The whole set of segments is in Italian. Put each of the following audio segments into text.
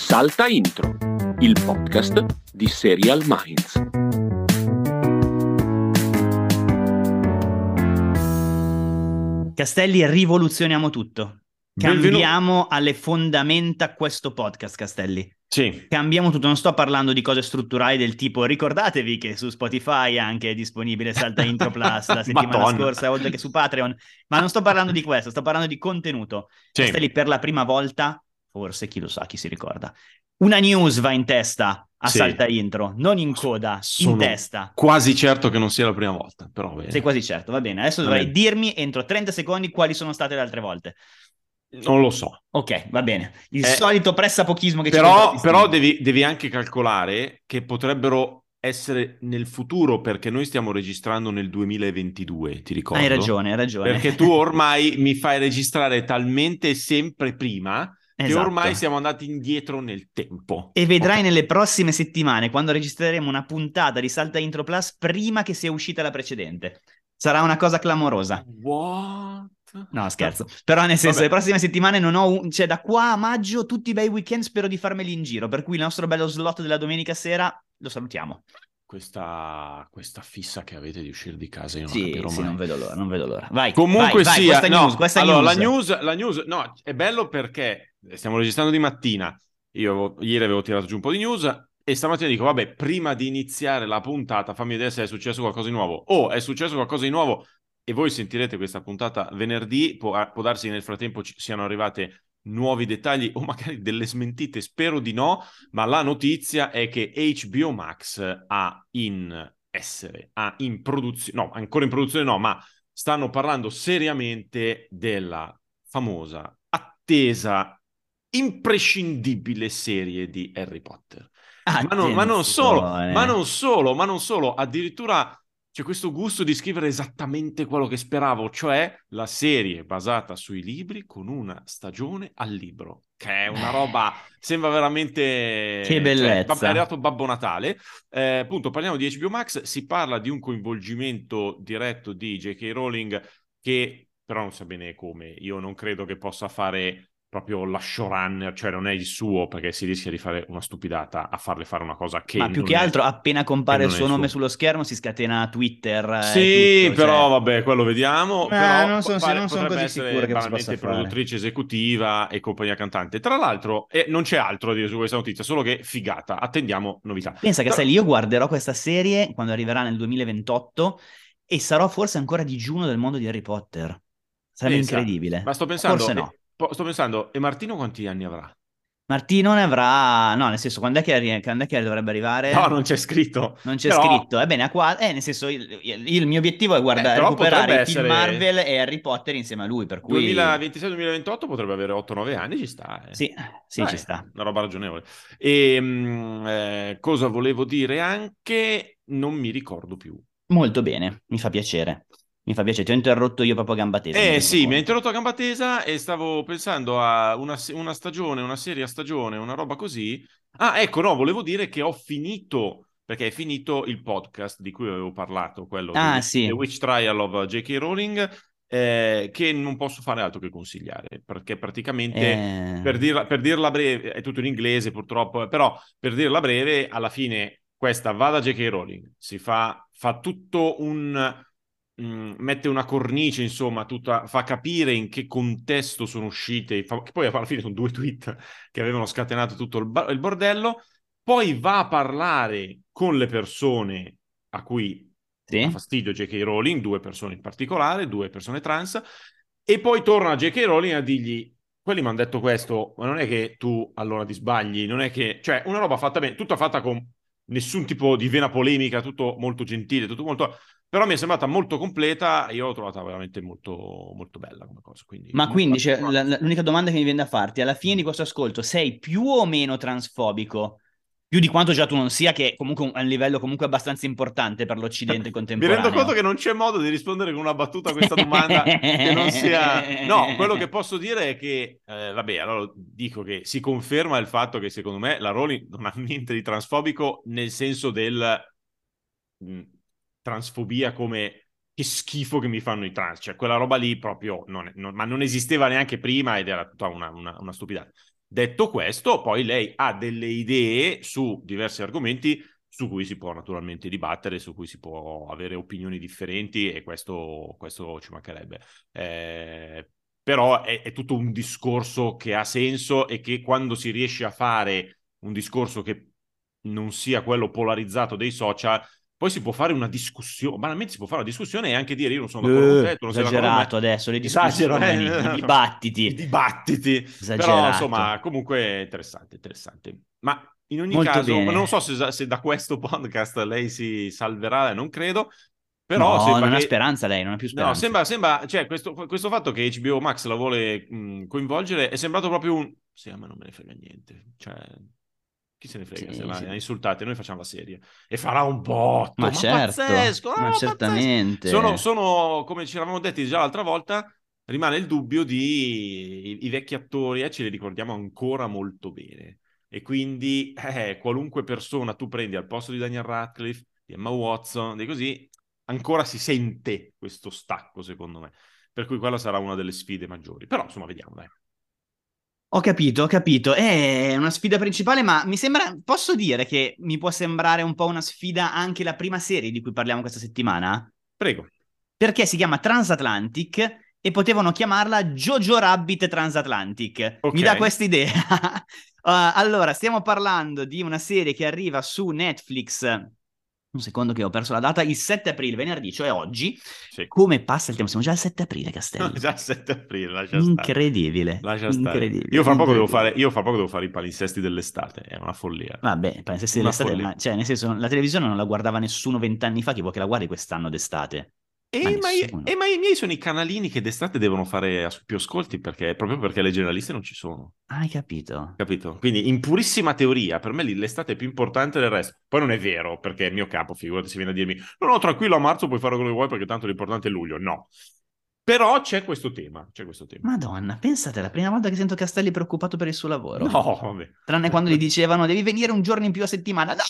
Salta Intro, il podcast di Serial Minds. Castelli, rivoluzioniamo tutto. Benvenu- Cambiamo alle fondamenta questo podcast, Castelli. Sì, Cambiamo tutto, non sto parlando di cose strutturali del tipo ricordatevi che su Spotify anche è disponibile Salta Intro Plus la settimana Madonna. scorsa, oltre che su Patreon, ma non sto parlando di questo, sto parlando di contenuto. sì. Castelli per la prima volta, forse chi lo sa, chi si ricorda, una news va in testa a Sì. Salta Intro, non in coda, Sono in testa. quasi certo che non sia la prima volta, però bene. Sei quasi certo, va bene. Adesso dovrai dirmi entro 30 secondi quali sono state le altre volte. Non lo so. Ok, va bene. Il Eh, solito pressapochismo che ci Però, contraddistingue. però devi, devi anche calcolare che potrebbero essere nel futuro, perché noi stiamo registrando nel 2022, ti ricordo? Hai ragione, hai ragione. Perché tu ormai mi fai registrare talmente sempre prima che Esatto. ormai siamo andati indietro nel tempo. E vedrai Ok. nelle prossime settimane, quando registreremo una puntata di Salta Intro Plus, prima che sia uscita la precedente. Sarà una cosa clamorosa. What? No, scherzo. Però nel senso, Vabbè. le prossime settimane non ho... un- Cioè, da qua a maggio, tutti i bei weekend spero di farmeli in giro. Per cui il nostro bello slot della domenica sera lo salutiamo. Questa, questa fissa che avete di uscire di casa, io non Sì, capirò sì, non vedo l'ora, non vedo l'ora. Vai, Comunque vai, vai, sia, questa no, news, questa allora, news. La, news, la news, no, è bello perché stiamo registrando di mattina, io ieri avevo tirato giù un po' di news e stamattina dico, vabbè, prima di iniziare la puntata fammi vedere se è successo qualcosa di nuovo. O è successo qualcosa di nuovo e voi sentirete questa puntata venerdì, può, può darsi che nel frattempo ci siano arrivate nuovi dettagli o magari delle smentite, spero di no, ma la notizia è che HBO Max ha in essere, ha in produzione, no, ancora in produzione no, ma stanno parlando seriamente della famosa, attesa, imprescindibile serie di Harry Potter. Ma non, ma non solo, ma non solo, ma non solo, addirittura c'è questo gusto di scrivere esattamente quello che speravo, cioè la serie basata sui libri con una stagione al libro, che è una Eh. roba, sembra veramente... Che cioè, bellezza. bab- è arrivato Babbo Natale. Eh, appunto, parliamo di HBO Max, si parla di un coinvolgimento diretto di J.K. Rowling che però non sa bene come, io non credo che possa fare proprio la showrunner, cioè non è il suo perché si rischia di fare una stupidata a farle fare una cosa che... Ma più che è- altro, appena compare che il suo nome suo. sullo schermo, si scatena Twitter. Sì, tutto, però cioè- vabbè, quello vediamo. Eh, però non sono- pare- non sono così sicuro che si possa fare. produttrice esecutiva e compagnia cantante. Tra l'altro, eh, non c'è altro a dire su questa notizia, solo che figata. Attendiamo novità. Pensa, Però- Castelli, io guarderò questa serie quando arriverà nel 2028 e sarò forse ancora digiuno del mondo di Harry Potter. Sarebbe Pensa, incredibile. Ma sto pensando, Forse no. Sto pensando, e Martino quanti anni avrà? Martino ne avrà... No, nel senso, quando è che, arri- quando è che dovrebbe arrivare? No, non c'è scritto. Non c'è Però- scritto. Ebbene, a qua... Eh, nel senso, il, il- mio obiettivo è guardare, Eh, recuperare essere- Marvel e Harry Potter insieme a lui, per cui... 2026-2028 potrebbe avere 8-9 anni, ci sta. eh. Sì, sì, Dai, ci sta. Una roba ragionevole. E mm, eh, cosa volevo dire anche? Non mi ricordo più. Molto bene, mi fa piacere. Mi fa piacere, ti ho interrotto io proprio a gamba tesa. Eh sì, mi ha interrotto a gamba tesa e stavo pensando a una, una stagione, una serie a stagione, una roba così. Ah, ecco, no, volevo dire che ho finito, perché è finito il podcast di cui avevo parlato, quello Ah, di sì. The Witch Trial of J.K. Rowling, eh, che non posso fare altro che consigliare, perché praticamente... Eh, per dirla, per dirla breve, è tutto in inglese purtroppo, eh, però per dirla breve, alla fine questa va da J.K. Rowling, si fa, fa tutto un... mm, mette una cornice, insomma, tutta, fa capire in che contesto sono uscite, fa- che poi alla fine sono due tweet che avevano scatenato tutto il, il bordello, poi va a parlare con le persone a cui sì? dà fastidio J.K. Rowling, due persone in particolare, due persone trans, e poi torna a J.K. Rowling a dirgli, quelli mi hanno detto questo, ma non è che tu allora ti sbagli, non è che... Cioè, una roba fatta bene, tutta fatta con nessun tipo di vena polemica, tutto molto gentile, tutto molto... Però mi è sembrata molto completa, io l'ho trovata veramente molto, molto bella come cosa. Quindi, Ma quindi cioè, la- l'unica domanda che mi viene da farti, alla fine di questo ascolto, sei più o meno transfobico? Più di quanto già tu non sia, che comunque è un livello comunque abbastanza importante per l'Occidente Mi contemporaneo. rendo conto che non c'è modo di rispondere con una battuta a questa domanda che non sia... No, quello che posso dire è che, eh, vabbè, allora dico che si conferma il fatto che secondo me la Rowling non ha niente di transfobico nel senso del mh, transfobia come che schifo che mi fanno i trans, cioè quella roba lì proprio non è- non- ma non esisteva neanche prima ed era tutta una, una, una stupidata. Detto questo, poi lei ha delle idee su diversi argomenti su cui si può naturalmente dibattere, su cui si può avere opinioni differenti e questo, questo ci mancherebbe. Eh, però è, è, tutto un discorso che ha senso e che quando si riesce a fare un discorso che non sia quello polarizzato dei social, poi si può fare una discussione, banalmente si può fare una discussione e anche dire io non sono d'accordo uh, con te, tu non sei d'accordo adesso, le discussioni, eh, i, dibattiti. I dibattiti. Esagerato. Però insomma, comunque interessante, interessante. Ma in ogni Molto caso, bene. non so se, se, da questo podcast lei si salverà, non credo. Però no, non che... ha speranza lei, non ha più speranza. No, sembra, sembra cioè, questo, questo, fatto che HBO Max la vuole mh, coinvolgere è sembrato proprio un... Sì, a me non me ne frega niente. Cioè, chi se ne frega sì, se sì. la insultate, noi facciamo la serie. E farà un botto, ma, ma certo, pazzesco, ma certamente. Sono, sono, come ci eravamo detti già l'altra volta, rimane il dubbio di... I, i vecchi attori, eh, ce li ricordiamo ancora molto bene e quindi eh, qualunque persona tu prendi al posto di Daniel Radcliffe, di Emma Watson, di così, ancora si sente questo stacco, secondo me. Per cui quella sarà una delle sfide maggiori. Però, insomma, vediamo, dai. Ho capito, ho capito. È una sfida principale, ma mi sembra. Posso dire che mi può sembrare un po' una sfida anche la prima serie di cui parliamo questa settimana? Prego. Perché si chiama Transatlantic e potevano chiamarla Jojo Rabbit Transatlantic. Okay. Mi dà questa idea. uh, allora, stiamo parlando di una serie che arriva su Netflix. Un secondo che ho perso la data, il 7 aprile, venerdì, cioè oggi. Sì. Come passa il tempo? Siamo già al 7 aprile, Castello. già il 7 aprile, lascia Incredibile. Lascia Incredibile. Io fra, poco devo fare, io fra poco devo fare i palinsesti dell'estate, è una follia. Vabbè, i palinsesti dell'estate, ma, cioè nel senso, la televisione non la guardava nessuno vent'anni fa, chi vuoi che la guardi quest'anno d'estate? E ma, e ma, i miei sono i canalini che d'estate devono fare più ascolti perché, proprio perché le generaliste non ci sono. Hai capito? Capito? Quindi in purissima teoria, per me l'estate è più importante del resto. Poi non è vero, perché è il mio capo, figurati, si viene a dirmi no, no, tranquillo, a marzo puoi fare quello che vuoi perché tanto l'importante è luglio. No. Però c'è questo tema, c'è questo tema. Madonna, pensate, è la prima volta che sento Castelli preoccupato per il suo lavoro. No, vabbè. Tranne quando gli dicevano devi venire un giorno in più a settimana. No,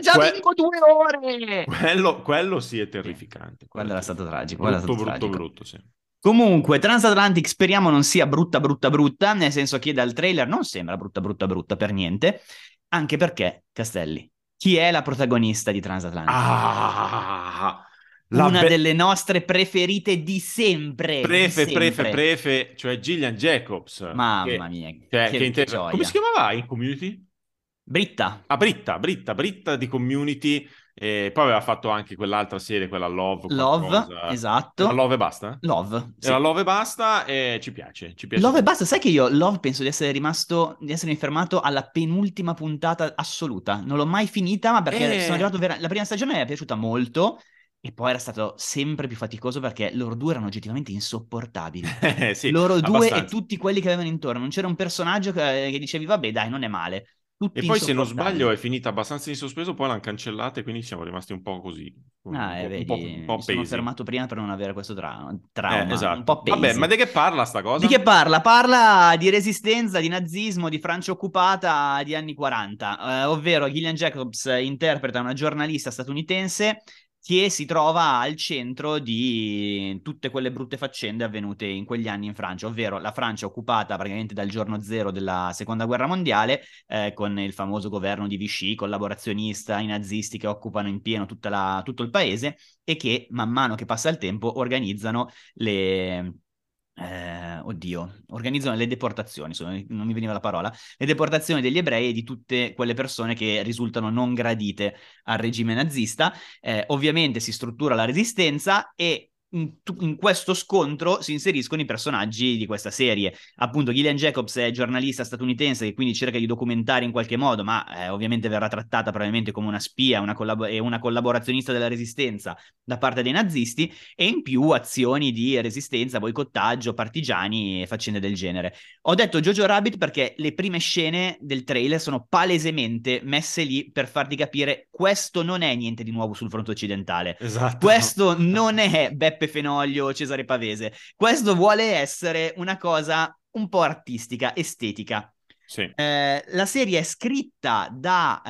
già que- vengo due ore! Quello, quello sì è terrificante. Quello, quello era stato tragico. Brutto, stato brutto, tragico. brutto, sì. Comunque, Transatlantic speriamo non sia brutta, brutta, brutta, nel senso che dal trailer non sembra brutta, brutta, brutta per niente, anche perché, Castelli, chi è la protagonista di Transatlantic? Ah! Una be- delle nostre preferite di sempre. Prefe, di sempre. prefe, prefe, cioè Gillian Jacobs. Mamma che, mia, cioè, che, che inter- Come si chiamava in Community? Britta. Ah, Britta, Britta, Britta di Community. E poi aveva fatto anche quell'altra serie, quella Love. Love, esatto. Era Love e basta? Love. Sì. Era Love e basta e ci piace, ci piace. Love e basta, sai che io Love penso di essere rimasto, di essermi fermato alla penultima puntata assoluta. Non l'ho mai finita, ma perché e... sono arrivato vera- la prima stagione mi è piaciuta molto. E poi era stato sempre più faticoso perché loro due erano oggettivamente insopportabili. sì, loro due abbastanza. e tutti quelli che avevano intorno. Non c'era un personaggio che, che dicevi, vabbè, dai, non è male. Tutti e poi, se non sbaglio, è finita abbastanza in sospeso, poi l'hanno cancellata e quindi siamo rimasti un po' così. Un, ah, un, vedi, po', un po', mi sono fermato prima per non avere questo tra- trauma. Eh, esatto. Un po' pesi. Vabbè, ma di che parla sta cosa? Di che parla? Parla di resistenza, di nazismo, di Francia occupata di anni 40, eh, ovvero Gillian Jacobs interpreta una giornalista statunitense che si trova al centro di tutte quelle brutte faccende avvenute in quegli anni in Francia, ovvero la Francia occupata praticamente dal giorno zero della seconda guerra mondiale, eh, con il famoso governo di Vichy, collaborazionista, i nazisti che occupano in pieno la, tutto il paese e che man mano che passa il tempo organizzano le eh, oddio, organizzano le deportazioni, non mi veniva la parola, le deportazioni degli ebrei e di tutte quelle persone che risultano non gradite al regime nazista. Eh, ovviamente si struttura la resistenza e in, questo scontro si inseriscono i personaggi di questa serie. Appunto, Gillian Jacobs è giornalista statunitense che quindi cerca di documentare in qualche modo, ma eh, ovviamente verrà trattata probabilmente come una spia una collab- e una collaborazionista della resistenza da parte dei nazisti, e in più azioni di resistenza, boicottaggio, partigiani e faccende del genere. Ho detto Jojo Rabbit perché le prime scene del trailer sono palesemente messe lì per farti capire questo non è niente di nuovo sul fronte occidentale. Esatto. Questo non è Beppe Beppe Fenoglio, Cesare Pavese. Questo vuole essere una cosa un po' artistica, estetica. Sì. Eh, la serie è scritta da,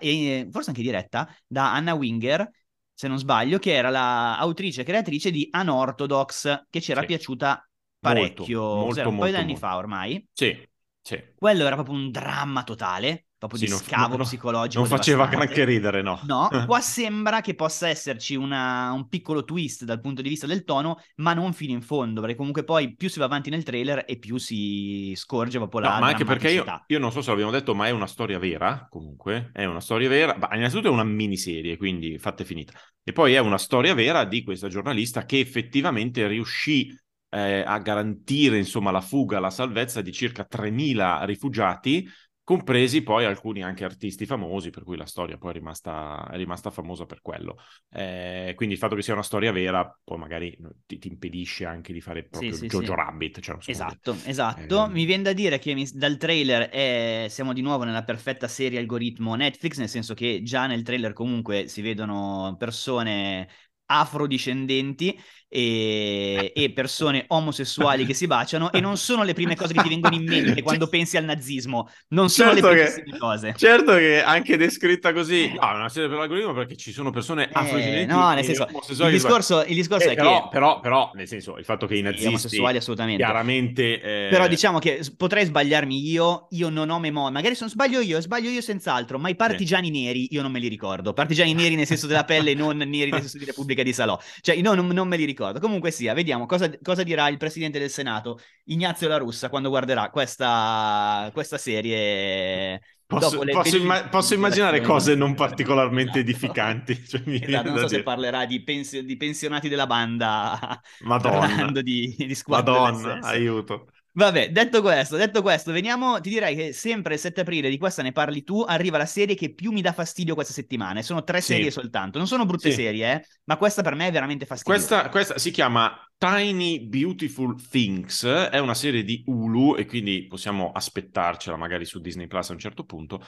eh, forse anche diretta, da Anna Winger, se non sbaglio, che era l'autrice e creatrice di Unorthodox, che ci era sì. piaciuta parecchio, molto, molto, un molto, paio di anni fa ormai. Sì. Sì. Quello era proprio un dramma totale, proprio Sì, di scavo non- psicologico. Non faceva devastante. granché ridere, no. No, qua sembra che possa esserci una- un piccolo twist dal punto di vista del tono, ma non fino in fondo, perché comunque poi più si va avanti nel trailer e più si scorge proprio No, la ma anche perché io, io non so se l'abbiamo detto, ma è una storia vera, comunque, è una storia vera, ma innanzitutto è una miniserie, quindi fatta e finita. E poi è una storia vera di questa giornalista che effettivamente riuscì eh, a garantire, insomma, la fuga, la salvezza di circa 3.000 rifugiati, compresi poi alcuni anche artisti famosi, per cui la storia poi è rimasta, è rimasta famosa per quello. Eh, quindi il fatto che sia una storia vera, poi magari ti, ti impedisce anche di fare proprio sì, Jojo sì. Rabbit. Cioè, come dire. Esatto, esatto. Eh, Mi viene da dire che mi- dal trailer è- siamo di nuovo nella perfetta serie algoritmo Netflix, nel senso che già nel trailer comunque si vedono persone afrodiscendenti e, e persone omosessuali che si baciano e non sono le prime cose che ti vengono in mente quando pensi al nazismo, non sono Certo le che- primissime cose. Certo che anche descritta così, no, è una serie per l'algoritmo perché ci sono persone Eh, no, nel senso, il che- discorso, il discorso Eh, è però, che però, però, nel senso, il fatto che i nazisti omosessuali assolutamente. chiaramente... eh, Però diciamo che potrei sbagliarmi io, io non ho memoria, magari se non sbaglio io, sbaglio io senz'altro, ma i partigiani neri io non me li ricordo. Partigiani neri nel senso della pelle, non neri nel senso di Repubblica di Salò. Cioè, io non, non me li ricordo. Comunque sia, vediamo cosa, cosa dirà il presidente del Senato, Ignazio La Russa, quando guarderà questa, questa serie. Posso, posso 20 imma- posso immaginare cose non particolarmente Esatto. edificanti. Cioè, Esatto, non so se dire. parlerà di, pens- di pensionati della banda Madonna. parlando di, di Madonna, aiuto. Vabbè, detto questo, detto questo, veniamo, ti direi che sempre il 7 aprile, di questa ne parli tu, arriva la serie che più mi dà fastidio questa settimana, e sono tre Sì. serie soltanto, non sono brutte Sì. serie, eh, ma questa per me è veramente fastidiosa. Questa, questa si chiama Tiny Beautiful Things, è una serie di Hulu e quindi possiamo aspettarcela magari su Disney Plus a un certo punto.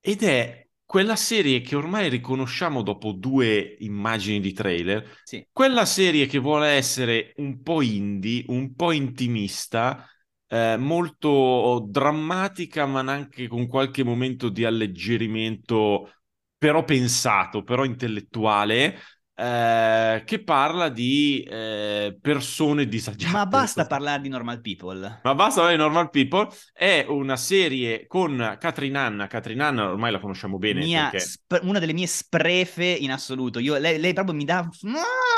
Ed è quella serie che ormai riconosciamo dopo due immagini di trailer, Sì. quella serie che vuole essere un po' indie, un po' intimista, eh, molto drammatica, ma anche con qualche momento di alleggerimento, però pensato, però intellettuale, eh, che parla di eh, persone disagiate. Ma basta parlare di Normal People. Ma basta parlare di Normal People. È una serie con Catherine Anna. Catherine Anna ormai la conosciamo bene Mia perché... sp- una delle mie sprefe in assoluto. Io, lei, lei proprio mi dà...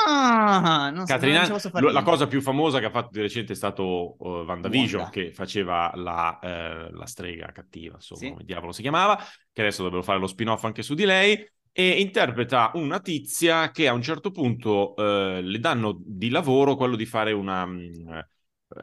Ah, non Catherine non Anna- la niente. cosa più famosa che ha fatto di recente è stato uh, WandaVision, Wanda. che faceva la, eh, la strega cattiva, insomma, Sì. come diavolo si chiamava, che adesso dovrebbero fare lo spin-off anche su di lei, e interpreta una tizia che a un certo punto eh, le danno di lavoro quello di fare una... mm, eh,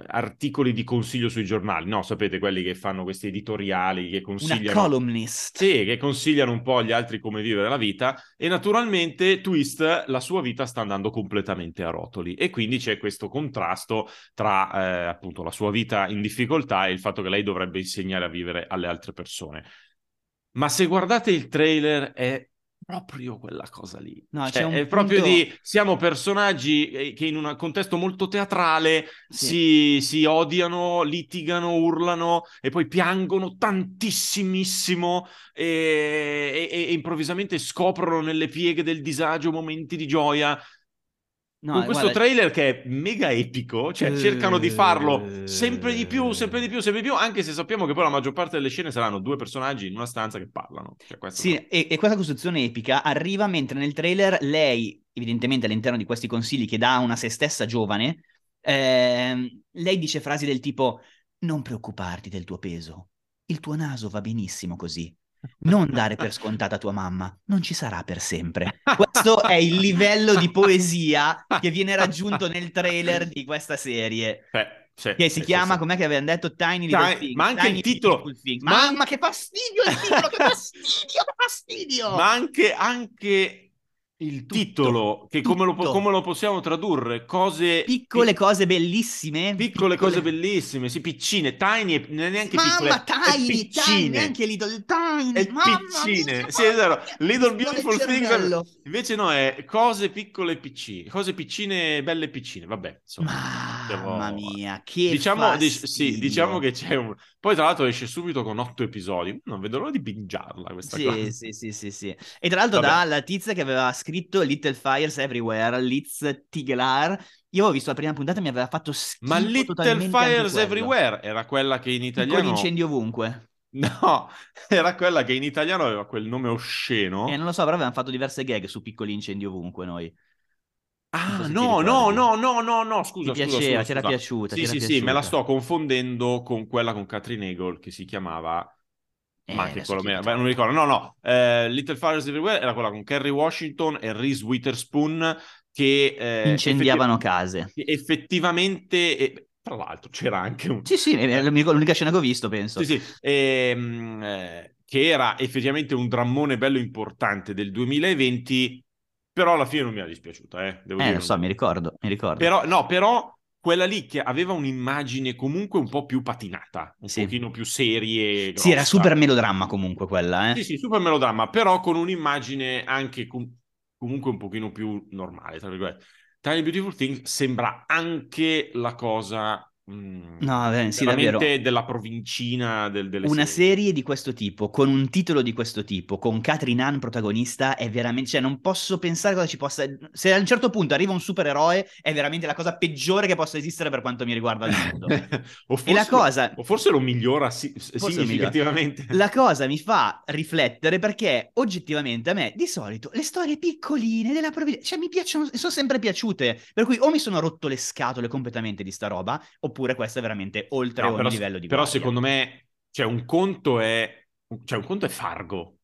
articoli di consiglio sui giornali, no? Sapete quelli che fanno questi editoriali che Una consigliano... columnist. Sì, che consigliano un po' agli altri come vivere la vita e naturalmente Twist la sua vita sta andando completamente a rotoli e quindi c'è questo contrasto tra eh, appunto la sua vita in difficoltà e il fatto che lei dovrebbe insegnare a vivere alle altre persone. Ma se guardate il trailer è proprio quella cosa lì. No, Cioè, è proprio punto- di siamo personaggi eh, che in un contesto molto teatrale Sì. si, si odiano, litigano, urlano e poi piangono tantissimissimo e, e- e improvvisamente scoprono nelle pieghe del disagio momenti di gioia. No, Con questo guarda, trailer che è mega epico, cioè Eh. cercano di farlo sempre di più, sempre di più, sempre di più, anche se sappiamo che poi la maggior parte delle scene saranno due personaggi in una stanza che parlano. Cioè, Sì, e, e questa costruzione epica arriva mentre nel trailer lei, evidentemente all'interno di questi consigli che dà a una se stessa giovane, ehm, lei dice frasi del tipo: Non preoccuparti del tuo peso, il tuo naso va benissimo così. Non dare per scontata tua mamma, non ci sarà per sempre. Questo è il livello di poesia che viene raggiunto nel trailer di questa serie. Eh, sì, Che si sì, chiama, sì, com'è che avevamo detto? Tiny Little Tiny- Things. ma anche Tiny il titolo- ma- Mamma, che fastidio il titolo, che fastidio, che fastidio! Ma anche, anche il Tutto, titolo, che come lo, come lo possiamo tradurre? Cose Piccole pi- cose bellissime. piccole cose bellissime, sì, piccine, tiny, e- neanche piccole, Mamma, tiny, tiny, piccine. neanche Little Tiny. È mamma piccine. mia, Sì, è vero. mamma Little Beautiful Things. Invece no, è cose piccole e piccine, cose piccine, belle e piccine, vabbè, insomma. Ma Mamma mia, che diciamo, dic- sì, diciamo che c'è un... Poi tra l'altro esce subito con otto episodi. Non vedo l'ora di bingiarla questa Sì, cosa. sì, sì, sì, sì. E tra l'altro Vabbè. dalla tizia che aveva scritto Little Fires Everywhere, Liz Tiglar, io avevo visto la prima puntata e mi aveva fatto schifo Ma Little Fires. Everywhere era quella che in Piccoli italiano... incendi ovunque. No, era quella che in italiano aveva quel nome osceno. E non lo so, però avevamo fatto diverse gag su piccoli incendi ovunque noi. So Ah, no, no, no, no, no, no, scusa, Ti scusa, piaceva, scusa, ti era scusa. piaciuta, Sì, ti era sì, sì, me la piaciuta. sto confondendo con quella con Catherine Hegel che si chiamava... Eh, Ma che beh, non mi ricordo. No, no, eh, Little Fires Everywhere era quella con Kerry Washington e Reese Witherspoon che... eh, Incendiavano effetti- case. effettivamente... e- tra l'altro c'era anche un... Sì, sì, eh, mi ricordo l'unica scena che ho visto, penso. Sì, sì, ehm, eh, che era effettivamente un drammone bello importante del 2020, però alla fine non mi era dispiaciuta, eh, devo Eh, dire. lo so, mi ricordo, mi ricordo. Però, no, però quella lì che aveva un'immagine comunque un po' più patinata, un Sì. pochino più serie. Sì, era grossa. super melodramma comunque quella, eh. Sì, sì, super melodramma, però con un'immagine anche com- comunque un pochino più normale, tra virgolette. Tiny Beautiful Things sembra anche la cosa mm, No, beh, sì, davvero. della provincina del, delle Una serie. serie di questo tipo, con un titolo di questo tipo, con Catherine Hahn protagonista, è veramente... Cioè, non posso pensare cosa ci possa... Se a un certo punto arriva un supereroe, è veramente la cosa peggiore che possa esistere per quanto mi riguarda al mondo. o, forse, E la cosa- o forse lo migliora si- lo significativamente. La cosa mi fa riflettere perché oggettivamente a me di solito le storie piccoline della provincia, cioè mi piacciono, sono sempre piaciute, per cui o mi sono rotto le scatole completamente di sta roba, oppure questo è veramente oltre No, ogni però, livello di però guardia. secondo me, cioè un conto è, cioè un conto è Fargo.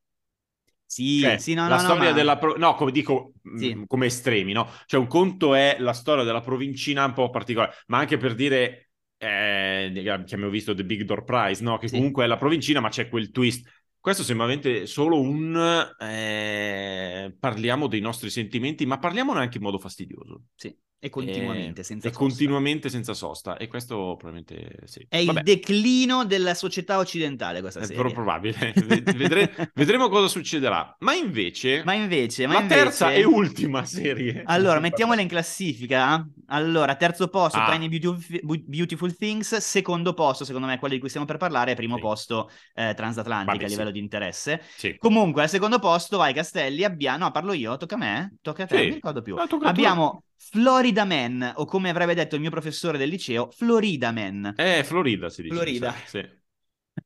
Sì, Cioè, sì, no, la no, no, storia ma- della pro- no, come dico, mh, Sì. come estremi, no? Cioè un conto è la storia della provincina un po' particolare, ma anche per dire eh, che abbiamo visto The Big Door Prize, no? Che Sì. comunque è la provincina, ma c'è quel twist. Questo sembra solo un eh, parliamo dei nostri sentimenti, ma parliamone anche in modo fastidioso. Sì, e continuamente, Eh, senza e sosta. continuamente senza sosta. E questo probabilmente sì. È il Vabbè. declino della società occidentale questa È serie. pro- probabile. Ved- vedre- vedremo cosa succederà. Ma invece, Ma invece, ma la invece... terza e ultima serie. Allora, mettiamola in classifica. Allora, terzo posto, Ah. Tiny Beautiful, Beautiful Things. Secondo posto, secondo me, quello di cui stiamo per parlare. Primo Sì. posto, eh, Transatlantica Vabbè, a sì. livello di interesse. Sì. Comunque, al secondo posto, vai Castelli, abbiamo... No, parlo io, tocca a me? Tocca a te, non mi ricordo più. Te. Abbiamo Florida Man, o come avrebbe detto il mio professore del liceo, Florida Man. Eh, Florida si dice. Florida. Sì.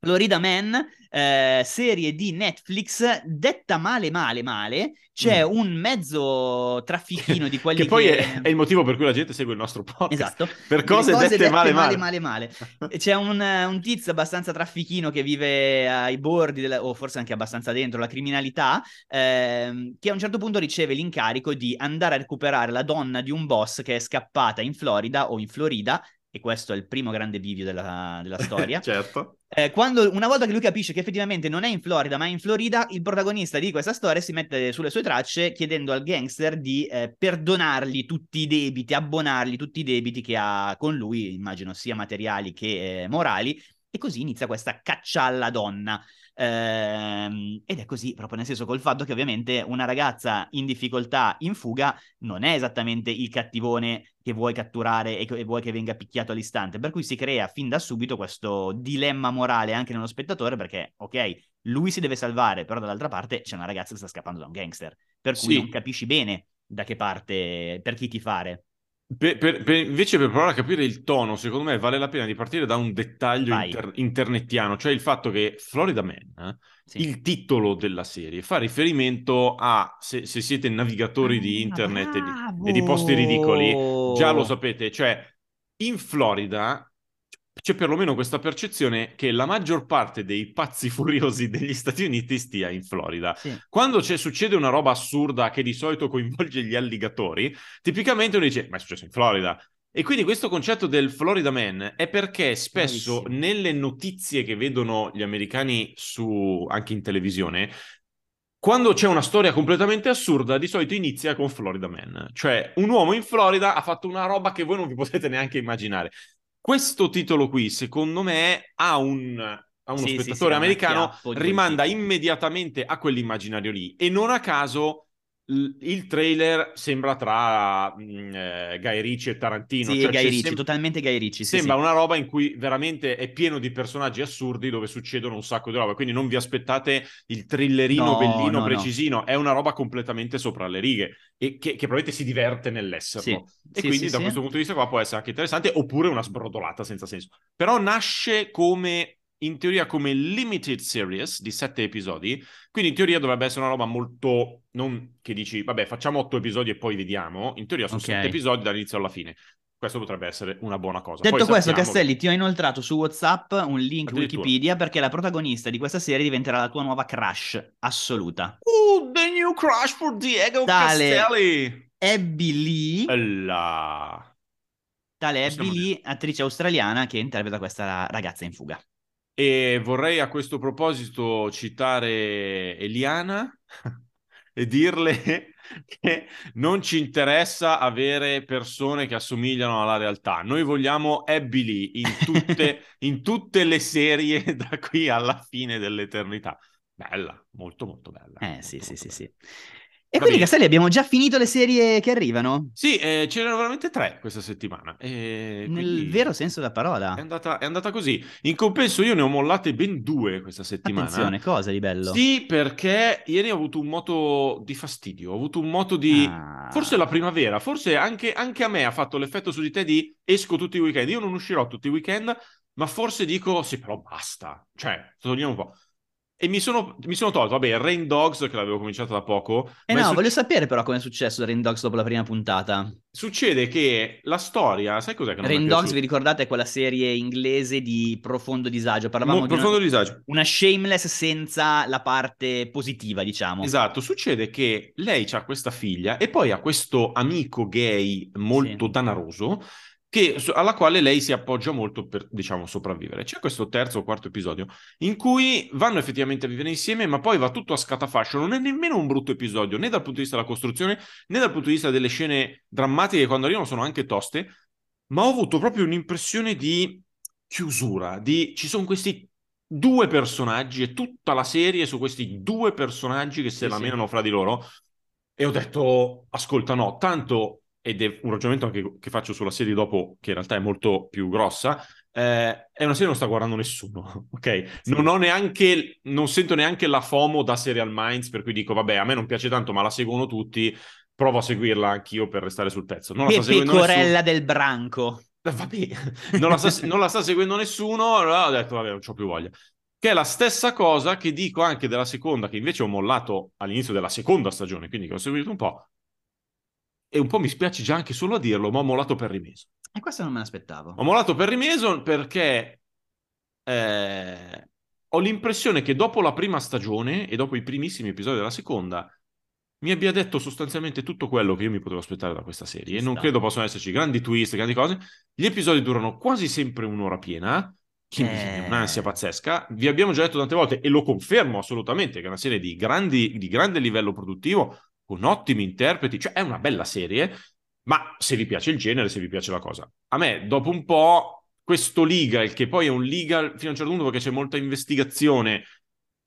Florida Man, eh, serie di Netflix, detta male male male, c'è Mm. un mezzo traffichino di quelli che poi che... è, è il motivo per cui la gente segue il nostro podcast. Esatto. Per cose, Delle dette, male male. male male. E C'è un, eh, un tizio abbastanza traffichino che vive ai bordi, della- o forse anche abbastanza dentro la criminalità, ehm, che a un certo punto riceve l'incarico di andare a recuperare la donna di un boss che è scappata in Florida o in Florida, e questo è il primo grande bivio della, della storia. certo. Eh, quando, una volta che lui capisce che effettivamente non è in Florida ma è in Florida, il protagonista di questa storia si mette sulle sue tracce chiedendo al gangster di eh, perdonargli tutti i debiti, abbonargli tutti i debiti che ha con lui, immagino sia materiali che eh, morali, e così inizia questa caccia alla donna. Ehm, ed è così, proprio nel senso col fatto che ovviamente una ragazza in difficoltà, in fuga, non è esattamente il cattivone che vuoi catturare e che e vuoi che venga picchiato all'istante. Per cui si crea fin da subito questo dilemma morale anche nello spettatore, perché, ok, lui si deve salvare, però dall'altra parte c'è una ragazza che sta scappando da un gangster, per cui Sì. non capisci bene da che parte, per chi ti fare. Per- per- per- invece per provare a capire il tono, secondo me vale la pena di partire da un dettaglio inter- internettiano, cioè il fatto che Florida Man, eh, Sì. il titolo della serie, fa riferimento a, se, se siete navigatori di Ah, internet e di, e di posti ridicoli, già lo sapete, cioè in Florida c'è perlomeno questa percezione che la maggior parte dei pazzi furiosi degli Stati Uniti stia in Florida. Sì. Quando c'è- succede una roba assurda che di solito coinvolge gli alligatori, tipicamente uno dice, ma è successo in Florida. E quindi questo concetto del Florida Man è perché spesso Bravissimo. nelle notizie che vedono gli americani su, anche in televisione, quando c'è una storia completamente assurda, di solito inizia con Florida Man. Cioè, un uomo in Florida ha fatto una roba che voi non vi potete neanche immaginare. Questo titolo qui, secondo me, ha un, a uno Sì, sì, spettatore sì, un americano rimanda immediatamente a quell'immaginario lì. E non a caso il trailer sembra tra mh, eh, Guy Ritchie e Tarantino. Sì, cioè Guy Ritchie, sem- totalmente Guy Ritchie. sì, Sembra sì. una roba in cui veramente è pieno di personaggi assurdi dove succedono un sacco di roba. Quindi non vi aspettate il thrillerino No, bellino, no, no. precisino. È una roba completamente sopra le righe e che, che probabilmente si diverte nell'esserlo. Sì, E sì, quindi da questo punto di vista qua può essere anche interessante, oppure una sbrodolata senza senso. Però nasce come, in teoria, come limited series di sette episodi, quindi in teoria dovrebbe essere una roba molto, non che dici, vabbè, facciamo otto episodi e poi vediamo, in teoria sono Ok. sette episodi dall'inizio alla fine. Questo potrebbe essere una buona cosa. Detto Poi questo, sappiamo- Castelli, ti ho inoltrato su WhatsApp un link. Wikipedia perché la protagonista di questa serie diventerà la tua nuova crush assoluta. Uh, the new crush for Diego Tale- Castelli! Abby Lee, La... tale Abby Lee, attrice australiana che interpreta questa ragazza in fuga. E vorrei a questo proposito citare Eliana e dirle che non ci interessa avere persone che assomigliano alla realtà. Noi vogliamo Abby Lee in tutte, in tutte le serie da qui alla fine dell'eternità. Bella, molto molto bella. Eh Molto, sì, sì, molto sì, bella. sì. E quindi. Castelli abbiamo già finito le serie che arrivano, Sì, eh, c'erano veramente tre questa settimana. E nel vero senso della parola. È andata, è andata così. In compenso io ne ho mollate ben due questa settimana. Attenzione, cosa di bello? Sì, perché ieri ho avuto un moto di fastidio, ho avuto un moto di... Ah. Forse la primavera, forse anche, anche a me ha fatto l'effetto su di te di esco tutti i weekend. Io non uscirò tutti i weekend, ma forse dico sì, però basta. Cioè, togliamo un po'. E mi sono, mi sono tolto, vabbè, Rain Dogs, che l'avevo cominciato da poco. Eh no, suc- voglio sapere però come è successo Rain Dogs dopo la prima puntata. Succede che la storia, sai cos'è che non Rain Dogs, vi ricordate, è quella serie inglese di profondo disagio. Parlavamo Mo- di una, profondo disagio. una shameless senza la parte positiva, diciamo. Esatto, succede che lei ha questa figlia e poi ha questo amico gay molto Sì. danaroso che- alla quale lei si appoggia molto per, diciamo, sopravvivere. C'è questo terzo o quarto episodio in cui vanno effettivamente a vivere insieme, ma poi va tutto a scatafascio. Non è nemmeno un brutto episodio, né dal punto di vista della costruzione, né dal punto di vista delle scene drammatiche che quando arrivano sono anche toste, ma ho avuto proprio un'impressione di chiusura, di ci sono questi due personaggi e tutta la serie su questi due personaggi che se Sì, la sì. menano fra di loro e ho detto ascolta no, tanto ed è un ragionamento anche che faccio sulla serie dopo che in realtà è molto più grossa eh, è una serie che non sta guardando nessuno ok? Sì. Non ho neanche non sento neanche la FOMO da Serial Minds per cui dico vabbè a me non piace tanto ma la seguono tutti provo a seguirla anch'io per restare sul pezzo non la Che sta seguendo nessuno pecorella del branco. Vabbè, non la, sta, non la sta seguendo nessuno, allora ho detto, vabbè, non c'ho più voglia. Che è la stessa cosa che dico anche della seconda, che invece ho mollato all'inizio della seconda stagione, quindi che ho seguito un po'. E un po' mi spiace già anche solo a dirlo, ma ho mollato per Mason. E questo non me l'aspettavo. Ho mollato per Mason perché eh, ho l'impressione che dopo la prima stagione e dopo i primissimi episodi della seconda mi abbia detto sostanzialmente tutto quello che io mi potevo aspettare da questa serie. Ci Non credo possano esserci grandi twist, grandi cose. Gli episodi durano quasi sempre un'ora piena, che Eh. è un'ansia pazzesca. Vi abbiamo già detto tante volte, e lo confermo assolutamente, che è una serie di, grandi, di grande livello produttivo, con ottimi interpreti, cioè è una bella serie, ma se vi piace il genere, se vi piace la cosa. A me, dopo un po', questo legal, che poi è un legal fino a un certo punto perché c'è molta investigazione,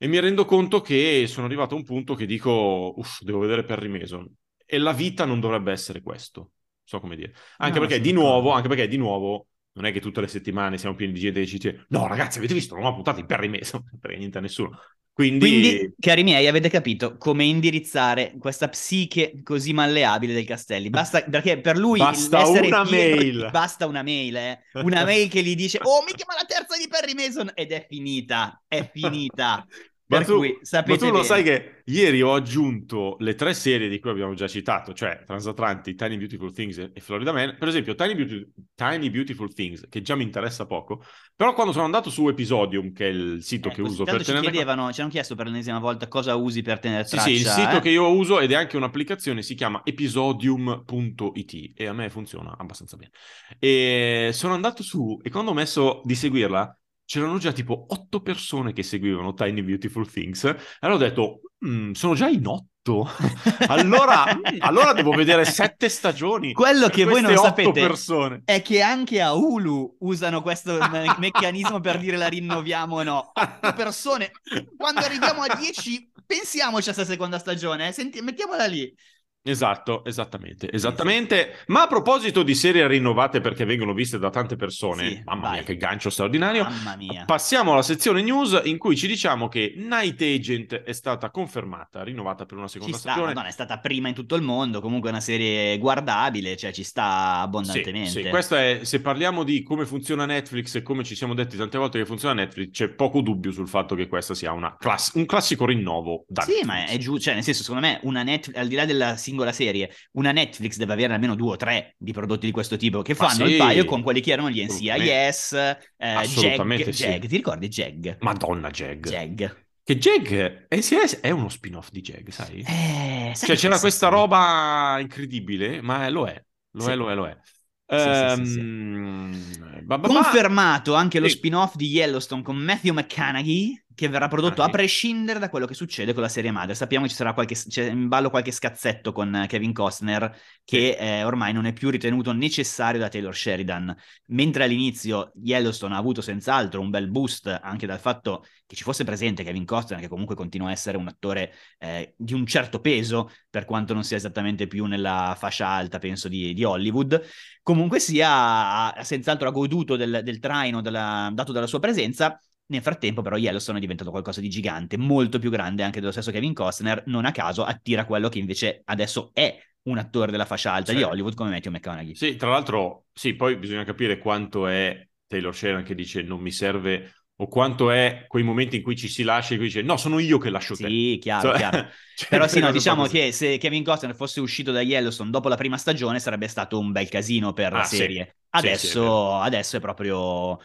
e mi rendo conto che sono arrivato a un punto che dico, uff, devo vedere Perry Mason. E la vita non dovrebbe essere questo. So come dire. Anche No, perché di nuovo, anche perché di nuovo, non è che tutte le settimane siamo pieni di gente che ci dice, no ragazzi, avete visto la nuova puntata di Perry Mason? Perché niente a nessuno. Quindi, Quindi, cari miei, avete capito come indirizzare questa psiche così malleabile del Castelli. Basta, perché per lui Basta una di- mail. basta una mail, eh. Una mail che gli dice "Oh, mi chiama la terza di Perry Mason" ed è finita, è finita. Ma tu, cui ma tu lo bene. sai che ieri ho aggiunto le tre serie di cui abbiamo già citato, cioè Transatlanti, Tiny Beautiful Things e Florida Man. Per esempio, Tiny, Beauty- Tiny Beautiful Things, che già mi interessa poco, però quando sono andato su Episodium, che è il sito che Ecco, uso per ci tenere chiedevano, ci hanno chiesto per l'ennesima volta cosa usi per tenere Sì, traccia. sì, il sito eh? che io uso ed è anche un'applicazione, si chiama episodium.it e a me funziona abbastanza bene. E sono andato su e quando ho messo di seguirla c'erano già tipo otto persone che seguivano Tiny Beautiful Things e allora ho detto, "Mm, sono già in otto. allora, mm, allora devo vedere sette stagioni. Quello che voi non sapete persone. è che anche a Hulu usano questo me- meccanismo per dire la rinnoviamo o no. Otto persone, quando arriviamo a 10 pensiamoci a questa seconda stagione, eh. Senti, mettiamola lì. Esatto, esattamente, esattamente. Ma a proposito di serie rinnovate perché vengono viste da tante persone, Sì, mamma vai. mia che gancio straordinario, Mamma mia. passiamo alla sezione news in cui ci diciamo che Night Agent è stata confermata, rinnovata per una Ci seconda sta, stagione. Madonna, è stata prima in tutto il mondo, comunque è una serie guardabile, cioè ci sta Sì, abbondantemente. sì, questa è, se parliamo di come funziona Netflix e come ci siamo detti tante volte che funziona Netflix, c'è poco dubbio sul fatto che questa sia una class- un classico rinnovo da Sì, Netflix. ma è giusto, cioè nel senso, secondo me, una Net- al di là della singola serie, una Netflix deve avere almeno due o tre di prodotti di questo tipo che fanno sì, il paio con quelli che erano gli NCIS, eh, Assolutamente Jag, sì. Jag, ti ricordi Jag? Madonna Jag. Jag. Che Jag, NCIS è uno spin-off di Jag, sai? Eh, sai Cioè c'era questa roba incredibile, ma lo è, lo Sì. è, lo è, lo è. Sì, sì. Ehm, ba- ba- ba- Confermato anche lo spin-off di Yellowstone con Matthew McConaughey, che verrà prodotto a McConaughey. prescindere da quello che succede con la serie madre. Sappiamo che ci sarà qualche, c'è in ballo qualche scazzetto con Kevin Costner, che eh, ormai non è più ritenuto necessario da Taylor Sheridan. Mentre all'inizio Yellowstone ha avuto senz'altro un bel boost anche dal fatto che ci fosse presente Kevin Costner, che comunque continua a essere un attore eh, di un certo peso, per quanto non sia esattamente più nella fascia alta, penso, di, di Hollywood. Comunque sia, ha- ha senz'altro ha goduto del, del traino della- dato dalla sua presenza. Nel frattempo, però, Yellowstone è diventato qualcosa di gigante, molto più grande anche dello stesso Kevin Costner. Non a caso attira quello che invece adesso è un attore della fascia alta Sì. di Hollywood come Matthew McConaughey. Sì, tra l'altro, sì, poi bisogna capire quanto è Taylor Sheridan che dice non mi serve, o quanto è quei momenti in cui ci si lascia e cui dice no, sono io che lascio te. Sì, chiaro, Cioè, chiaro. cioè, Però sì, no, diciamo che se Kevin Costner fosse uscito da Yellowstone dopo la prima stagione sarebbe stato un bel casino per la Ah, sì. serie. Sì, Adesso, sì, è vero. adesso è proprio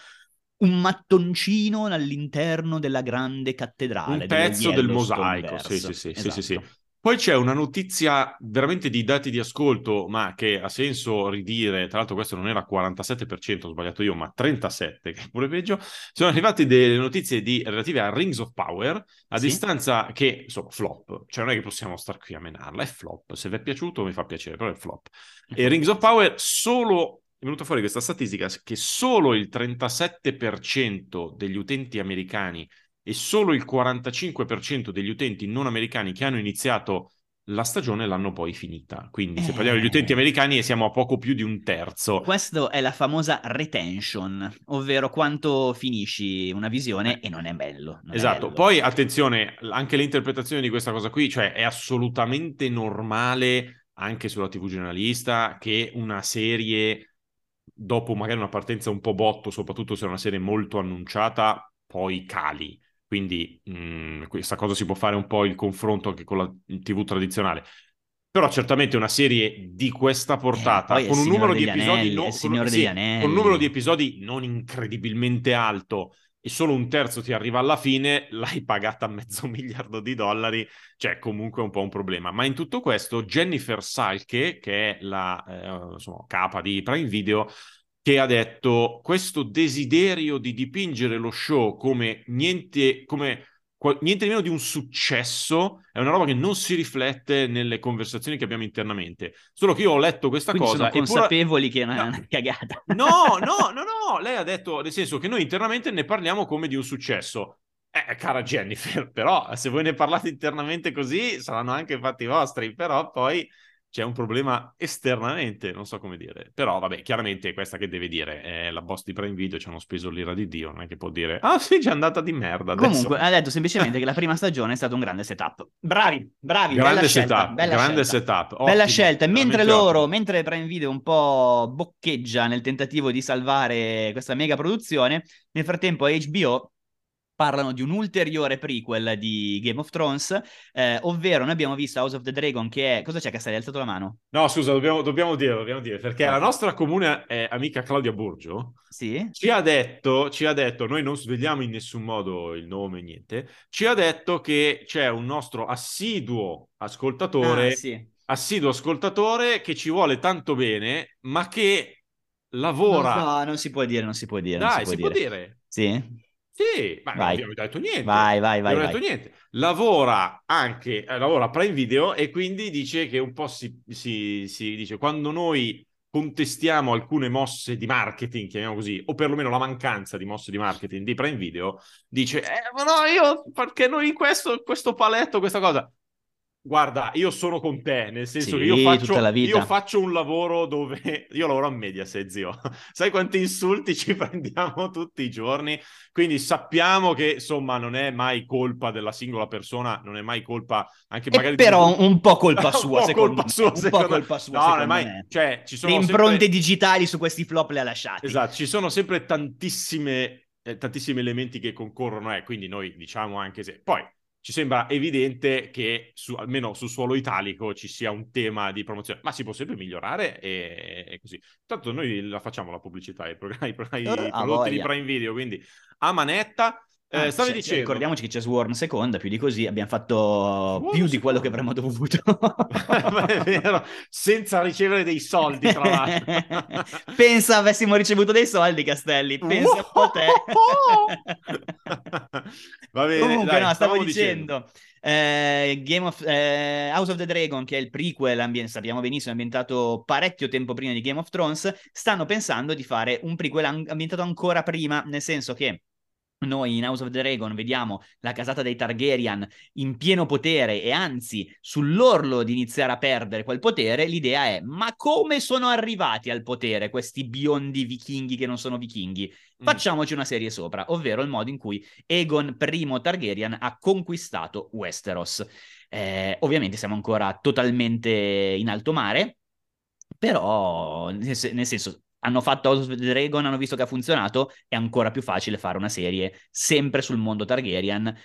un mattoncino all'interno della grande cattedrale. un pezzo del mosaico. Sì, sì, sì, sì, sì, sì. Esatto. Poi c'è una notizia veramente di dati di ascolto, ma che ha senso ridire. Tra l'altro, questo non era 47%, ho sbagliato io, ma 37%, che è pure peggio. Sono arrivate delle notizie di- relative a Rings of Power, a Sì. distanza che, insomma, flop. Cioè, non è che possiamo star qui a menarla, è flop. Se vi è piaciuto, mi fa piacere, però è flop. E Rings of Power solo. È venuta fuori questa statistica che solo il 37% degli utenti americani e solo il 45% degli utenti non americani che hanno iniziato la stagione l'hanno poi finita. Quindi se parliamo degli utenti Eh. americani siamo a poco più di un terzo. Questo è la famosa retention, ovvero quanto finisci una visione Eh. e non è bello. non è Esatto, bello. poi attenzione, anche l'interpretazione di questa cosa qui, cioè è assolutamente normale anche sulla TV generalista che una serie dopo magari una partenza un po' botto, soprattutto se è una serie molto annunciata, poi cali. Quindi mh, questa cosa si può fare un po' il confronto anche con la TV tradizionale. Però certamente una serie di questa portata, Eh, poi è con un numero di Anelli, il con- sì, con un numero di episodi non incredibilmente alto e solo un terzo ti arriva alla fine, l'hai pagata mezzo miliardo di dollari, cioè comunque è un po' un problema. Ma in tutto questo Jennifer Salke, che è la eh, insomma, capa di Prime Video, che ha detto questo desiderio di dipingere lo show come niente, come qual- niente di meno di un successo è una roba che non si riflette nelle conversazioni che abbiamo internamente. Solo che io ho letto questa Quindi cosa sono consapevoli che è una, No. cagata. No, no, no, no, lei ha detto, nel senso che noi internamente ne parliamo come di un successo. Eh, cara Jennifer, però se voi ne parlate internamente così saranno anche fatti vostri, però poi c'è un problema esternamente, non so come dire. Però vabbè, chiaramente è questa che deve dire, è la boss di Prime Video, ci hanno speso l'ira di Dio, non è che può dire, ah sì, c'è andata di merda adesso. Comunque, ha detto semplicemente che la prima stagione è stato un grande setup. Bravi, bravi, grande bella scelta, setup, bella grande scelta. setup. Bella ottimo, scelta, e mentre loro, ottimo. mentre Prime Video un po' boccheggia nel tentativo di salvare questa mega produzione, nel frattempo HBO parlano di un ulteriore prequel di Game of Thrones, eh, ovvero noi abbiamo visto House of the Dragon che è... Cosa c'è che stai alzato la mano? No, scusa, dobbiamo, dobbiamo dire, dobbiamo dire, perché Ah. la nostra comune eh, amica Claudia Burgio Sì? ci ha detto, ci ha detto, noi non svegliamo in nessun modo il nome, niente, ci ha detto che c'è un nostro assiduo ascoltatore, Ah, sì. assiduo ascoltatore che ci vuole tanto bene, ma che lavora. No, no, non si può dire, non si può dire. Dai, si si può può dire. dire? Sì? Sì, ma non Vai. abbiamo detto niente. Vai, vai, vai, Non vai. detto niente. Lavora anche, eh, lavora a Prime Video e quindi dice che un po' si, si, si dice quando noi contestiamo alcune mosse di marketing, chiamiamo così, o perlomeno la mancanza di mosse di marketing di Prime Video, dice, eh, ma no, io, perché noi questo, questo paletto, questa cosa... Guarda, io sono con te, nel senso Sì, che io faccio, io faccio un lavoro dove io lavoro a Mediaset, zio. Sai quanti insulti ci prendiamo tutti i giorni? Quindi sappiamo che, insomma, non è mai colpa della singola persona, non è mai colpa anche E magari... però un po' colpa Un sua, po' secondo colpa me. sua, un po' secondo- colpa sua, No, secondo mai... me. Cioè, ci sono Le impronte sempre... digitali su questi flop le ha lasciati. Esatto, ci sono sempre tantissime, eh, tantissimi elementi che concorrono, eh, quindi noi diciamo anche se... Poi ci sembra evidente che su, almeno sul suolo italico ci sia un tema di promozione, ma si può sempre migliorare e, e così. Tanto noi la facciamo la pubblicità, i, programmi, i, Eh, prodotti di. Prime Video, quindi a manetta. Eh, Ah, stavi cioè, dicendo... Ricordiamoci che c'è Swarm seconda, più di così, abbiamo fatto Swarm più di quello che avremmo dovuto. È vero, senza ricevere dei soldi, tra l'altro. Pensa avessimo ricevuto dei soldi, Castelli. Pensa un po' te. Va bene, Comunque, dai, no, stavo stavamo dicendo, eh, Game of, eh, House of the Dragon, che è il prequel, ambien- sappiamo benissimo, ambientato parecchio tempo prima di Game of Thrones, stanno pensando di fare un prequel an- ambientato ancora prima, nel senso che noi in House of the Dragon vediamo la casata dei Targaryen in pieno potere e anzi sull'orlo di iniziare a perdere quel potere, l'idea è ma come sono arrivati al potere questi biondi vichinghi che non sono vichinghi? Mm. Facciamoci una serie sopra, ovvero il modo in cui Aegon I Targaryen ha conquistato Westeros. Eh, ovviamente siamo ancora totalmente in alto mare, però nel senso hanno fatto House of the Dragon, hanno visto che ha funzionato, è ancora più facile fare una serie sempre sul mondo Targaryen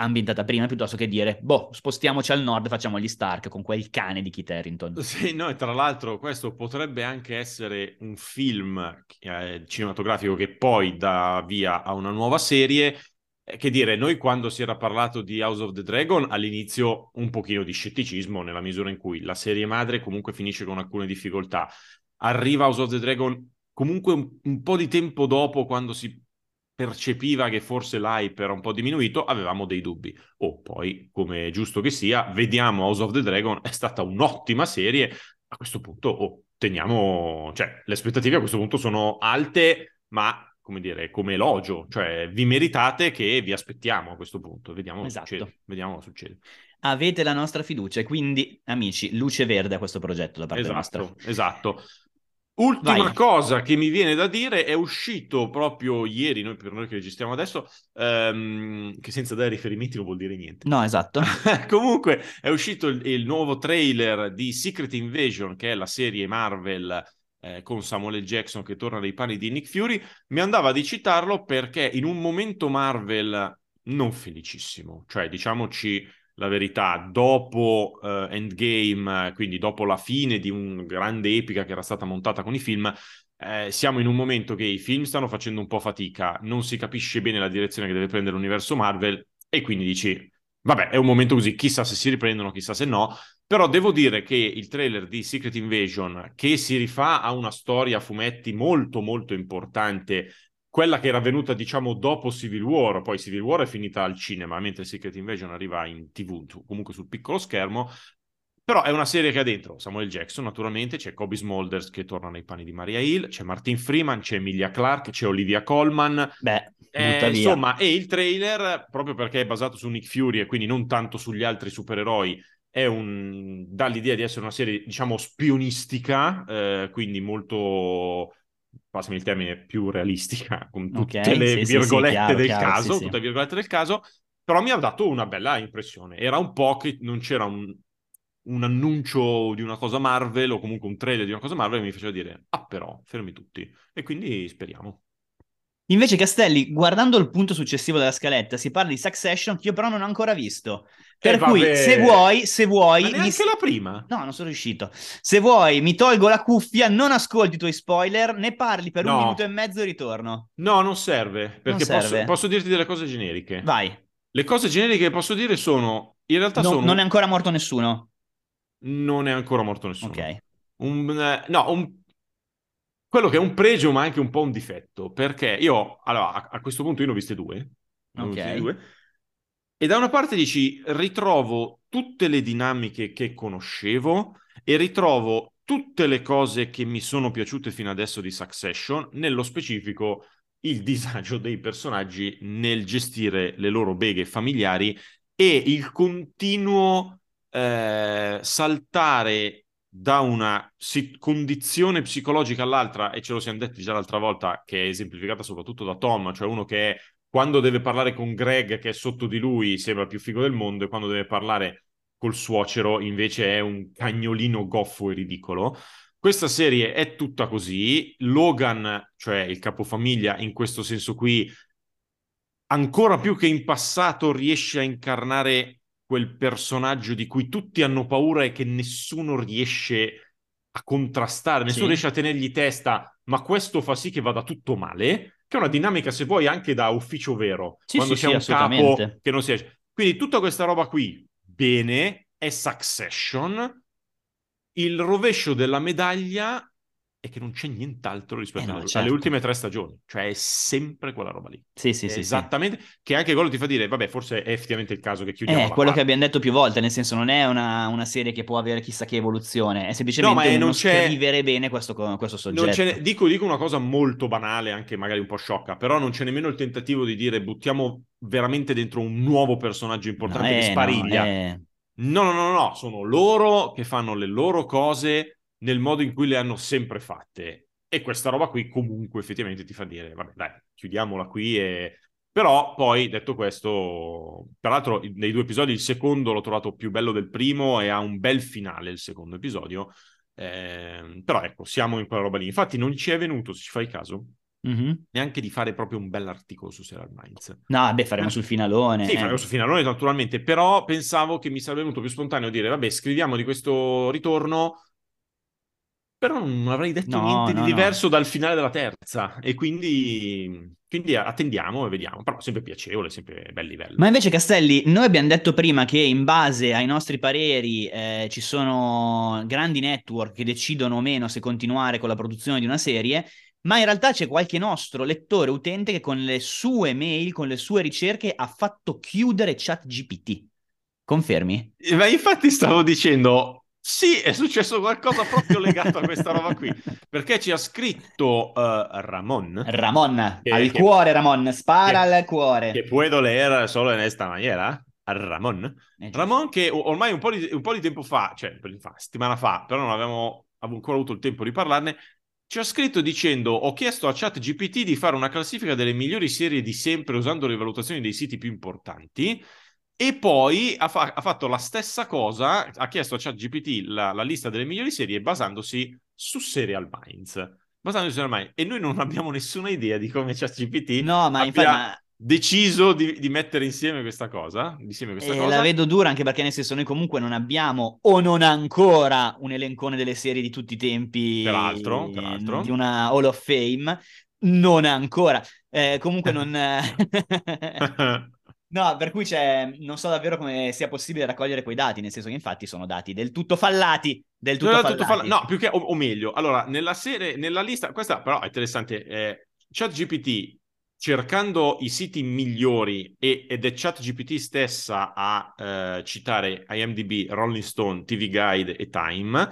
ambientata prima piuttosto che dire boh, spostiamoci al nord, facciamo gli Stark con quel cane di Kit Harington. Sì, no, e tra l'altro questo potrebbe anche essere un film eh, cinematografico che poi dà via a una nuova serie. Eh, Che dire, noi quando si era parlato di House of the Dragon, all'inizio un pochino di scetticismo, nella misura in cui la serie madre comunque finisce con alcune difficoltà. Arriva House of the Dragon comunque un, un po' di tempo dopo, quando si percepiva che forse l'hype era un po' diminuito, avevamo dei dubbi. Oh, poi, come è giusto che sia, vediamo House of the Dragon, è stata un'ottima serie. A questo punto, oh, teniamo... Cioè, le aspettative a questo punto sono alte, ma, come dire, come elogio. Cioè, vi meritate che vi aspettiamo a questo punto. Vediamo cosa Esatto. succede. Vediamo cosa succede. Avete la nostra fiducia, quindi amici, luce verde a questo progetto da parte nostra. Esatto, esatto. Ultima Vai. cosa che mi viene da dire è uscito proprio ieri, noi per noi che registriamo adesso, ehm, che senza dare riferimenti non vuol dire niente. No, esatto. Comunque è uscito il, il nuovo trailer di Secret Invasion, che è la serie Marvel eh, con Samuel L. Jackson che torna nei panni di Nick Fury. Mi andava di citarlo perché in un momento Marvel non felicissimo, cioè diciamoci la verità, dopo eh, Endgame, quindi dopo la fine di una grande epica che era stata montata con i film, eh, siamo in un momento che i film stanno facendo un po' fatica, non si capisce bene la direzione che deve prendere l'universo Marvel e quindi dici, vabbè, è un momento così, chissà se si riprendono, chissà se no, però devo dire che il trailer di Secret Invasion, che si rifà a una storia a fumetti molto molto importante, quella che era venuta diciamo dopo Civil War, poi Civil War è finita al cinema, mentre Secret Invasion arriva in tv, comunque sul piccolo schermo, però è una serie che ha dentro Samuel Jackson, naturalmente, c'è Kobe Smulders che torna nei panni di Maria Hill, c'è Martin Freeman, c'è Emilia Clarke, c'è Olivia Colman. Beh, Eh, insomma, e il trailer, proprio perché è basato su Nick Fury e quindi non tanto sugli altri supereroi, è un... dà l'idea di essere una serie, diciamo, spionistica, eh, quindi molto, passami il termine, più realistica, con tutte Ok, le sì, sì, sì, virgolette chiaro, del chiaro, caso, sì, tutte le virgolette del caso, però mi ha dato una bella impressione. Era un po' che non c'era un, un annuncio di una cosa Marvel o comunque un trailer di una cosa Marvel e mi faceva dire, ah però, fermi tutti. E quindi speriamo. Invece, Castelli, guardando il punto successivo della scaletta, si parla di Succession, che io però non ho ancora visto. Per Eh, cui, vabbè. se vuoi, se vuoi... Ma mi- neanche la prima? No, non sono riuscito. Se vuoi, mi tolgo la cuffia, non ascolti i tuoi spoiler, ne parli per un No. minuto e mezzo e ritorno. No, non serve, perché serve. Posso, posso dirti delle cose generiche. Vai. Le cose generiche che posso dire sono, in realtà No- sono... Non è ancora morto nessuno. non è ancora morto nessuno. Ok. Un, eh, no, un- quello che è un pregio ma anche un po' un difetto, perché io, allora, a, a questo punto io ne ho viste due. Ne ho Ok. viste due. E da una parte dici, ritrovo tutte le dinamiche che conoscevo e ritrovo tutte le cose che mi sono piaciute fino adesso di Succession, nello specifico il disagio dei personaggi nel gestire le loro beghe familiari e il continuo eh, saltare da una condizione psicologica all'altra, e ce lo siamo detti già l'altra volta, che è esemplificata soprattutto da Tom, cioè uno che quando deve parlare con Greg, che è sotto di lui, sembra più figo del mondo, e quando deve parlare col suocero invece è un cagnolino goffo e ridicolo. Questa serie è tutta così. Logan, cioè il capofamiglia, in questo senso qui, ancora più che in passato, riesce a incarnare quel personaggio di cui tutti hanno paura e che nessuno riesce a contrastare, nessuno sì. riesce a tenergli testa, ma questo fa sì che vada tutto male, che è una dinamica, se vuoi, anche da ufficio vero, sì, quando sì, c'è un capo che non si esce. Quindi tutta questa roba qui, bene, è Succession, il rovescio della medaglia è che non c'è nient'altro rispetto eh no, certo. alle ultime tre stagioni, cioè è sempre quella roba lì. Sì, sì, sì. Esattamente, sì. che anche quello ti fa dire, vabbè, forse è effettivamente il caso che chiudiamo. È quello parte. che abbiamo detto più volte, nel senso non è una, una, serie che può avere chissà che evoluzione, è semplicemente no, è, non c'è... scrivere bene questo, questo soggetto. Dico, dico una cosa molto banale, anche magari un po' sciocca, però non c'è nemmeno il tentativo di dire buttiamo veramente dentro un nuovo personaggio importante no, che spariglia. No, è... no, no, no, no, sono loro che fanno le loro cose nel modo in cui le hanno sempre fatte. E questa roba qui comunque effettivamente ti fa dire, vabbè dai, chiudiamola qui e... Però poi, detto questo, tra l'altro nei due episodi il secondo l'ho trovato più bello del primo e ha un bel finale il secondo episodio. Eh, però ecco, siamo in quella roba lì. Infatti non ci è venuto, se ci fai caso, mm-hmm. neanche di fare proprio un bell'articolo su Serial Minds. No, beh, faremo eh. sul finalone. Sì, eh. faremo sul finalone naturalmente, però pensavo che mi sarebbe venuto più spontaneo dire, vabbè, scriviamo di questo ritorno però non avrei detto no, niente no, di diverso no. dal finale della terza e quindi, quindi, attendiamo e vediamo, però sempre piacevole, sempre bel livello. Ma invece Castelli, noi abbiamo detto prima che in base ai nostri pareri eh, ci sono grandi network che decidono o meno se continuare con la produzione di una serie, ma in realtà c'è qualche nostro lettore utente che con le sue mail, con le sue ricerche ha fatto chiudere ChatGPT. Confermi? Ma infatti stavo dicendo, sì, è successo qualcosa proprio legato a questa roba qui, perché ci ha scritto uh, Ramon. Ramon, che, al che, cuore Ramon, spara che, al cuore. Che puedo leer solo in questa maniera. Ramon. Ramon che ormai un po, di, un po' di tempo fa, cioè fa, settimana fa, però non avevamo ancora avuto il tempo di parlarne, ci ha scritto dicendo ho chiesto a ChatGPT di fare una classifica delle migliori serie di sempre usando le valutazioni dei siti più importanti e poi ha, fa- ha, fatto la stessa cosa, ha chiesto a ChatGPT la, la lista delle migliori serie basandosi su Serial Minds. Basandosi su Serial Minds. E noi non abbiamo nessuna idea di come ChatGPT no, ma infatti, ma... deciso di, di, mettere insieme questa cosa. Insieme questa eh, cosa. La vedo dura anche perché nel senso noi comunque non abbiamo o non ancora un elencone delle serie di tutti i tempi. Peraltro, peraltro. Di una Hall of Fame. Non ancora. Eh, comunque non... No, per cui c'è, non so davvero come sia possibile raccogliere quei dati, nel senso che infatti sono dati del tutto fallati, del tutto, no, fallati. Tutto fall- no, più che, o, o, meglio, allora, nella serie, nella lista, questa però è interessante, eh, ChatGPT cercando i siti migliori e, ed è ChatGPT stessa a eh, citare IMDb, Rolling Stone, TV Guide e Time,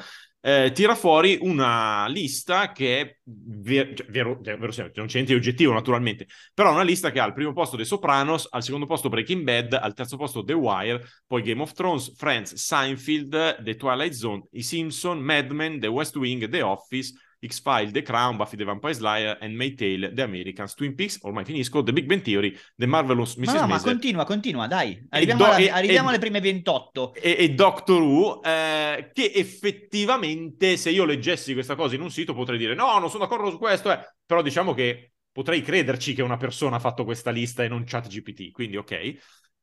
eh, tira fuori una lista che è ver- cioè, vero, cioè, vero, non c'è niente di oggettivo naturalmente, però una lista che ha al primo posto The Sopranos, al secondo posto Breaking Bad, al terzo posto The Wire, poi Game of Thrones, Friends, Seinfeld, The Twilight Zone, I Simpson, Mad Men, The West Wing, The Office, X-File, The Crown, Buffy the Vampire Slayer, and May Tale, The Americans, Twin Peaks, ormai finisco, The Big Bang Theory, The Marvelous Mrs. Ma no, ma continua, continua, dai. Arriviamo, do- alla, e, arriviamo e, alle prime 28. E, e Doctor Who, eh, che effettivamente se io leggessi questa cosa in un sito potrei dire no, non sono d'accordo su questo, eh. però diciamo che potrei crederci che una persona ha fatto questa lista e non chat GPT, quindi ok.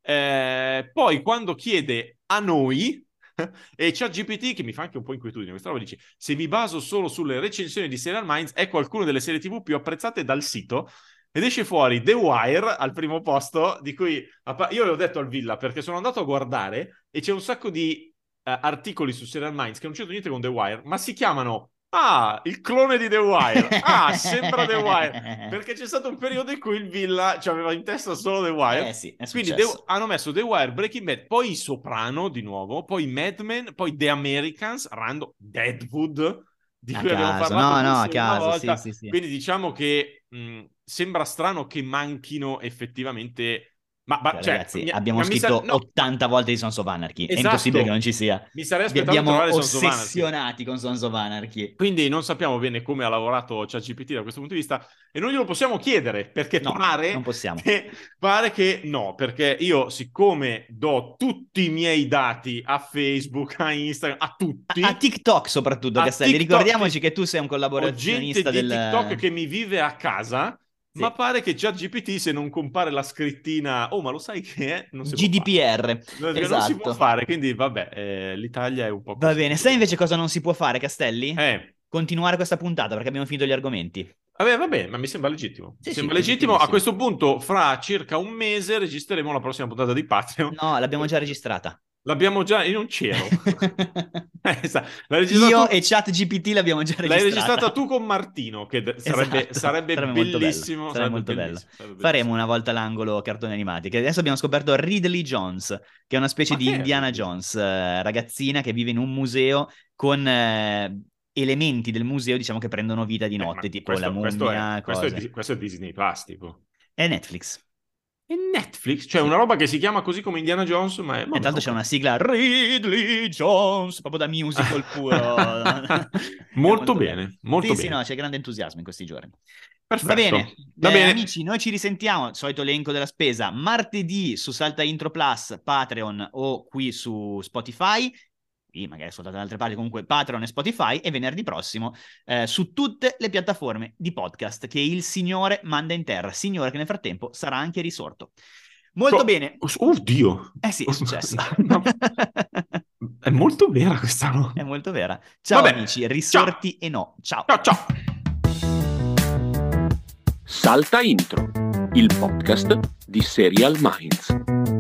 Eh, poi quando chiede a noi, e c'è GPT che mi fa anche un po' inquietudine questa roba dice se mi baso solo sulle recensioni di Serial Minds ecco alcune delle serie tv più apprezzate dal sito ed esce fuori The Wire al primo posto di cui io l'ho detto al Villa perché sono andato a guardare e c'è un sacco di uh, articoli su Serial Minds che non c'entrano niente con The Wire ma si chiamano Ah, il clone di The Wire. Ah, sembra The Wire. Perché c'è stato un periodo in cui il Villa cioè, aveva in testa solo The Wire. Eh sì, Quindi The- hanno messo The Wire, Breaking Bad, poi i Soprano di nuovo, poi Mad Men, poi The Americans, Rando, Deadwood, di A cui abbiamo caso. parlato No, no, a caso, sì, sì, sì. Quindi diciamo che mh, sembra strano che manchino effettivamente... Ma, ma- Cioè, cioè, ragazzi, mi- abbiamo ma mi sa- scritto no, 80 volte di Sons of Anarchy. È Esatto. impossibile che non ci sia. Mi sarei Vi aspettato di abbiamo ossessionati con Sons of Anarchy. Quindi non sappiamo bene come ha lavorato ChatGPT da questo punto di vista e non glielo possiamo chiedere perché No, pare, non possiamo. che, pare che no, perché io siccome do tutti i miei dati a Facebook, a Instagram, a tutti, A TikTok soprattutto, A Castelli. TikTok, Ricordiamoci che tu sei un collaborazionista di del... TikTok che mi vive a casa, Sì. ma pare che ChatGPT se non compare la scrittina, oh ma lo sai che è? Non si può GDPR. fare. Non, non si Esatto. può fare, quindi vabbè, eh, l'Italia è un po' Va così. bene, sai invece cosa non si può fare, Castelli? Eh, Continuare questa puntata perché abbiamo finito gli argomenti. Vabbè, va bene, ma mi sembra legittimo. Sì, Mi sì, sembra legittimo. A questo punto, fra circa un mese, registreremo la prossima puntata di Patreon. No, l'abbiamo già registrata. L'abbiamo già, io non c'ero. Eh, registrata Io e ChatGPT l'abbiamo già registrata. L'hai registrata tu con Martino, che d- sarebbe, Esatto, sarebbe sarebbe bellissimo. bello, sarebbe molto bello. bellissimo, sarebbe Faremo bellissimo. una volta l'angolo cartoni animati, che adesso abbiamo scoperto Ridley Jones, che è una specie Ma di Indiana? Jones, eh, ragazzina che vive in un museo con eh, elementi del museo, diciamo, che prendono vita di Eh, notte, tipo questo, la mummia, questo è, questo è Disney Plus, tipo. È Netflix. È Netflix, cioè una roba che si chiama così come Indiana Jones, ma è... E tanto c'è una sigla Ridley Jones, proprio da musical puro. Molto bene, bello. molto sì, bene. sì, no, c'è grande entusiasmo in questi giorni. Perfetto. Va bene, Va Eh, bene. amici, noi ci risentiamo, solito elenco della spesa, martedì su Salta Intro Plus, Patreon o qui su Spotify, magari ascoltate da altre parti, comunque Patreon e Spotify, e venerdì prossimo eh, su tutte le piattaforme di podcast che il Signore manda in terra, Signore che nel frattempo sarà anche risorto. Molto Co- bene. Oh, Dio! Eh sì, è successo. No, è molto vera questa, no? È molto vera. Ciao Vabbè, amici, risorti e no. Ciao. Ciao, ciao! Salta Intro, il podcast di Serial Minds.